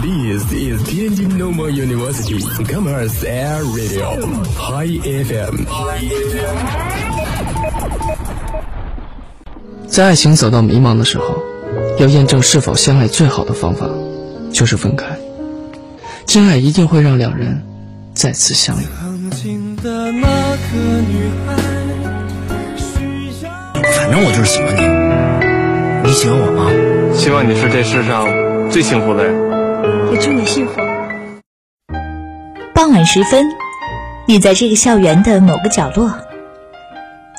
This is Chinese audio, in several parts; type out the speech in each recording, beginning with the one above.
This is Tianjin Normal University Commerce Air Radio High FM。在爱情走到迷茫的时候，要验证是否相爱，最好的方法就是分开。真爱一定会让两人再次相遇。反正我就是喜欢你，你喜欢我吗？希望你是这世上最幸福的人。也祝你幸福。傍晚时分，你在这个校园的某个角落，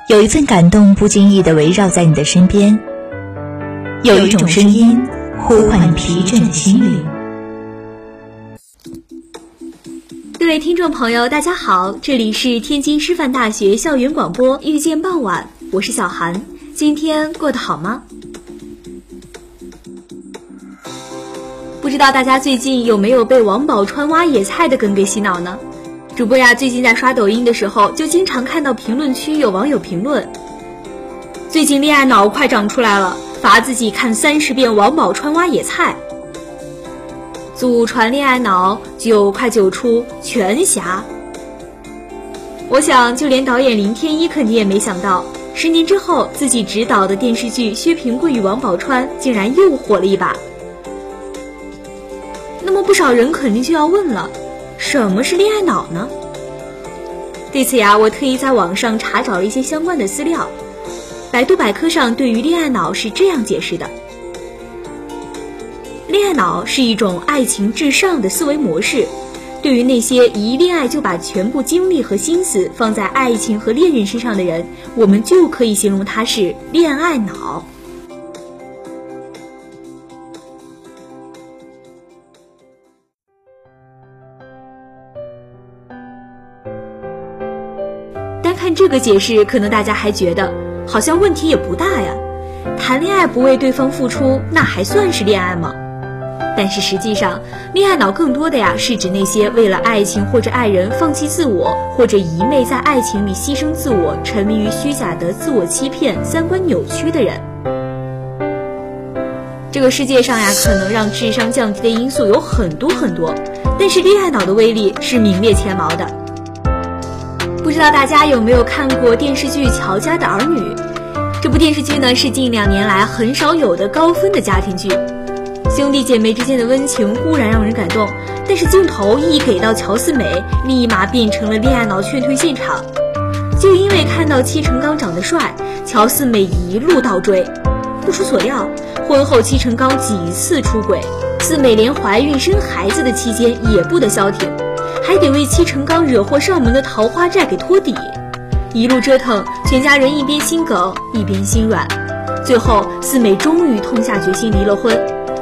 有一份感动不经意的围绕在你的身边，有一种声音呼唤你疲倦的心灵。各位听众朋友，大家好，这里是天津师范大学校园广播，遇见傍晚，我是小韩，今天过得好吗？不知道大家最近有没有被王宝钏挖野菜的梗给洗脑呢？主播呀，最近在刷抖音的时候，就经常看到评论区有网友评论：“最近恋爱脑快长出来了，罚自己看三十遍王宝钏挖野菜。”祖传恋爱脑，九快九出全侠。我想，就连导演林天一肯定也没想到，十年之后自己执导的电视剧《薛平贵与王宝钏》竟然又火了一把。不少人肯定就要问了，什么是恋爱脑呢？对此呀，我特意在网上查找了一些相关的资料。百度百科上对于恋爱脑是这样解释的：恋爱脑是一种爱情至上的思维模式，对于那些一恋爱就把全部精力和心思放在爱情和恋人身上的人，我们就可以形容他是恋爱脑。这个解释，可能大家还觉得好像问题也不大呀。谈恋爱不为对方付出，那还算是恋爱吗？但是实际上，恋爱脑更多的呀是指那些为了爱情或者爱人放弃自我，或者一昧在爱情里牺牲自我，沉迷于虚假的自我欺骗、三观扭曲的人。这个世界上呀，可能让智商降低的因素有很多很多，但是恋爱脑的威力是名列前茅的。不知道大家有没有看过电视剧《乔家的儿女》？这部电视剧呢是近两年来很少有的高分的家庭剧。兄弟姐妹之间的温情固然让人感动，但是镜头一给到乔四美，立马变成了恋爱脑劝退现场。就因为看到戚成刚长得帅，乔四美一路倒追。不出所料，婚后戚成刚几次出轨，四美连怀孕生孩子的期间也不得消停。还得为戚成刚惹祸上门的桃花债给托底，一路折腾，全家人一边心梗一边心软，最后四美终于痛下决心离了婚，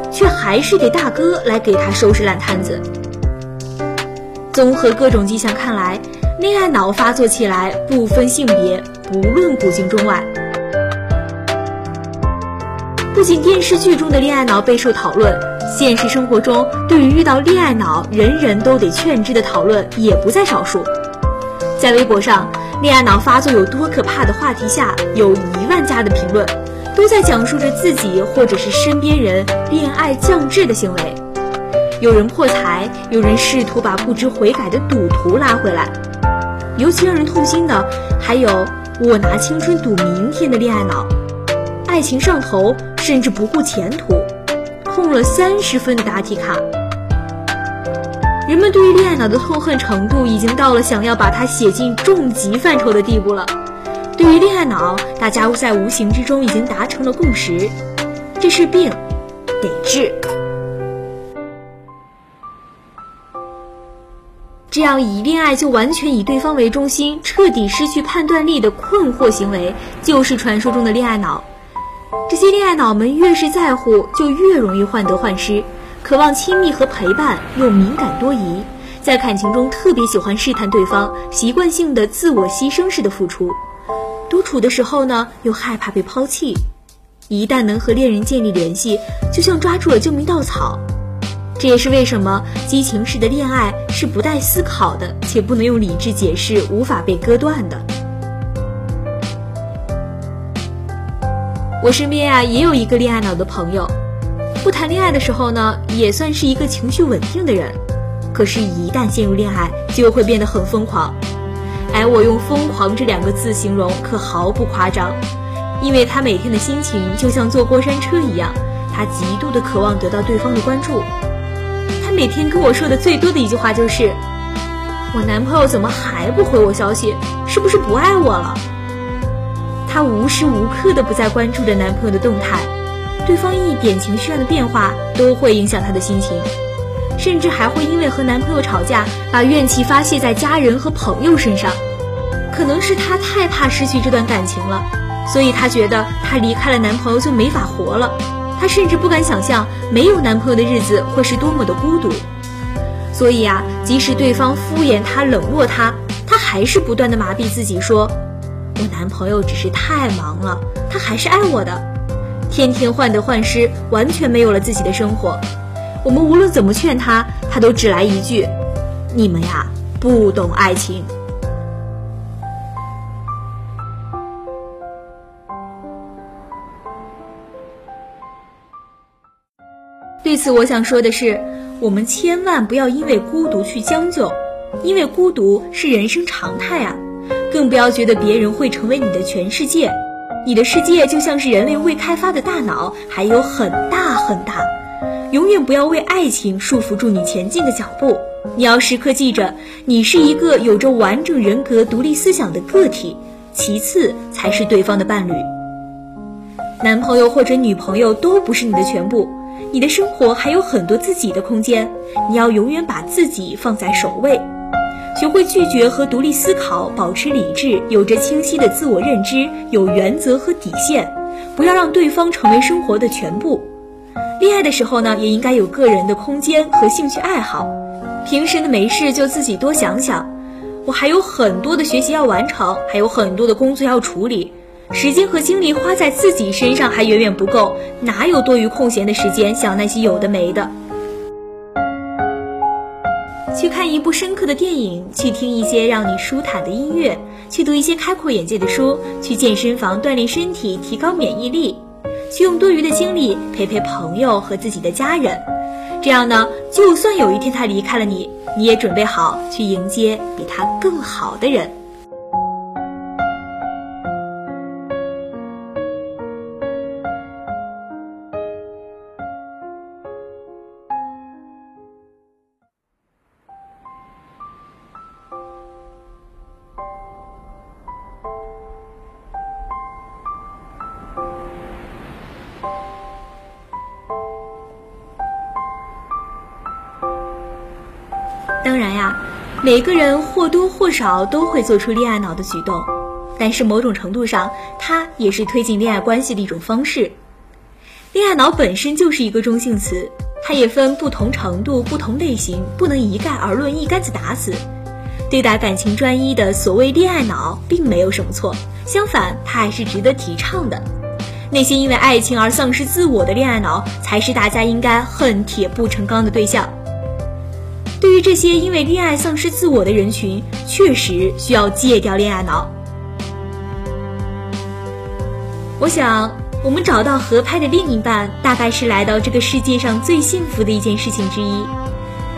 却还是得大哥来给她收拾烂摊子。综合各种迹象看来，恋爱脑发作起来不分性别，不论古今中外。不仅电视剧中的恋爱脑备受讨论。现实生活中，对于遇到恋爱脑，人人都得劝之的讨论也不在少数。在微博上，“恋爱脑发作有多可怕”的话题下，有一万加的评论，都在讲述着自己或者是身边人恋爱降智的行为。有人破财，有人试图把不知悔改的赌徒拉回来。尤其让人痛心的，还有我拿青春赌明天的恋爱脑，爱情上头，甚至不顾前途。痛了三十分的答题卡，人们对于恋爱脑的痛恨程度已经到了想要把它写进重疾范畴的地步了。对于恋爱脑，大家在无形之中已经达成了共识：这是病，得治。这样以恋爱就完全以对方为中心，彻底失去判断力的困惑行为，就是传说中的恋爱脑。这些恋爱脑们越是在乎，就越容易患得患失，渴望亲密和陪伴，又敏感多疑，在感情中特别喜欢试探对方，习惯性的自我牺牲式的付出。独处的时候呢，又害怕被抛弃，一旦能和恋人建立联系，就像抓住了救命稻草。这也是为什么激情式的恋爱是不带思考的，且不能用理智解释，无法被割断的。我身边啊也有一个恋爱脑的朋友，不谈恋爱的时候呢，也算是一个情绪稳定的人。可是，一旦陷入恋爱，就会变得很疯狂。哎，我用“疯狂”这两个字形容，可毫不夸张。因为他每天的心情就像坐过山车一样，他极度的渴望得到对方的关注。他每天跟我说的最多的一句话就是：“我男朋友怎么还不回我消息？是不是不爱我了？”她无时无刻的不在关注着男朋友的动态，对方一点情绪上的变化都会影响她的心情，甚至还会因为和男朋友吵架，把怨气发泄在家人和朋友身上。可能是她太怕失去这段感情了。所以她觉得她离开了男朋友就没法活了，她甚至不敢想象没有男朋友的日子会是多么的孤独。所以啊，即使对方敷衍她、冷落她，她还是不断的麻痹自己，说：“我男朋友只是太忙了，他还是爱我的。”天天患得患失，完全没有了自己的生活。我们无论怎么劝他，他都只来一句：“你们呀，不懂爱情。”对此，我想说的是，我们千万不要因为孤独去将就，因为孤独是人生常态啊！更不要觉得别人会成为你的全世界，你的世界就像是人类未开发的大脑，还有很大很大。永远不要为爱情束缚住你前进的脚步，你要时刻记着，你是一个有着完整人格、独立思想的个体，其次才是对方的伴侣。男朋友或者女朋友都不是你的全部。你的生活还有很多自己的空间，你要永远把自己放在首位，学会拒绝和独立思考，保持理智，有着清晰的自我认知，有原则和底线，不要让对方成为生活的全部。恋爱的时候呢，也应该有个人的空间和兴趣爱好，平时呢没事就自己多想想，我还有很多的学习要完成，还有很多的工作要处理。时间和精力花在自己身上还远远不够，哪有多余空闲的时间想那些有的没的？去看一部深刻的电影，去听一些让你舒坦的音乐，去读一些开阔眼界的书，去健身房锻炼身体，提高免疫力，去用多余的精力陪陪朋友和自己的家人。这样呢，就算有一天他离开了你，你也准备好去迎接比他更好的人。每个人或多或少都会做出恋爱脑的举动，但是某种程度上，它也是推进恋爱关系的一种方式。恋爱脑本身就是一个中性词，它也分不同程度、不同类型，不能一概而论、一竿子打死。对待感情专一的所谓恋爱脑，并没有什么错，相反，它还是值得提倡的。那些因为爱情而丧失自我的恋爱脑，才是大家应该恨铁不成钢的对象。对于这些因为恋爱丧失自我的人群，确实需要戒掉恋爱脑。我想，我们找到合拍的另一半，大概是来到这个世界上最幸福的一件事情之一。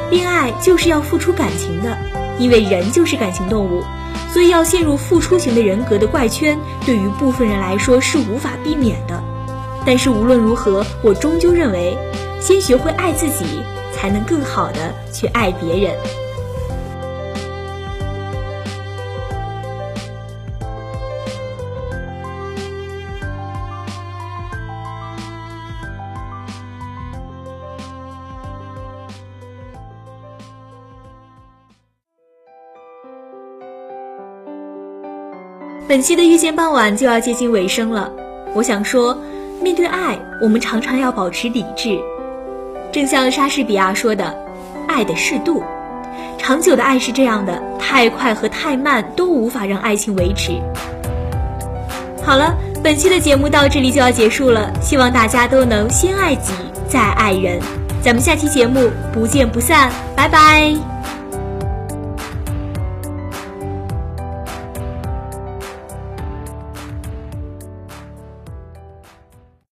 恋爱就是要付出感情的，因为人就是感情动物，所以要陷入付出型的人格的怪圈，对于部分人来说是无法避免的。但是无论如何，我终究认为，先学会爱自己。才能更好的去爱别人。本期的遇见傍晚就要接近尾声了，我想说，面对爱，我们常常要保持理智。正像莎士比亚说的：“爱的适度，长久的爱是这样的，太快和太慢都无法让爱情维持。”好了，本期的节目到这里就要结束了，希望大家都能先爱己，再爱人。咱们下期节目不见不散，拜拜。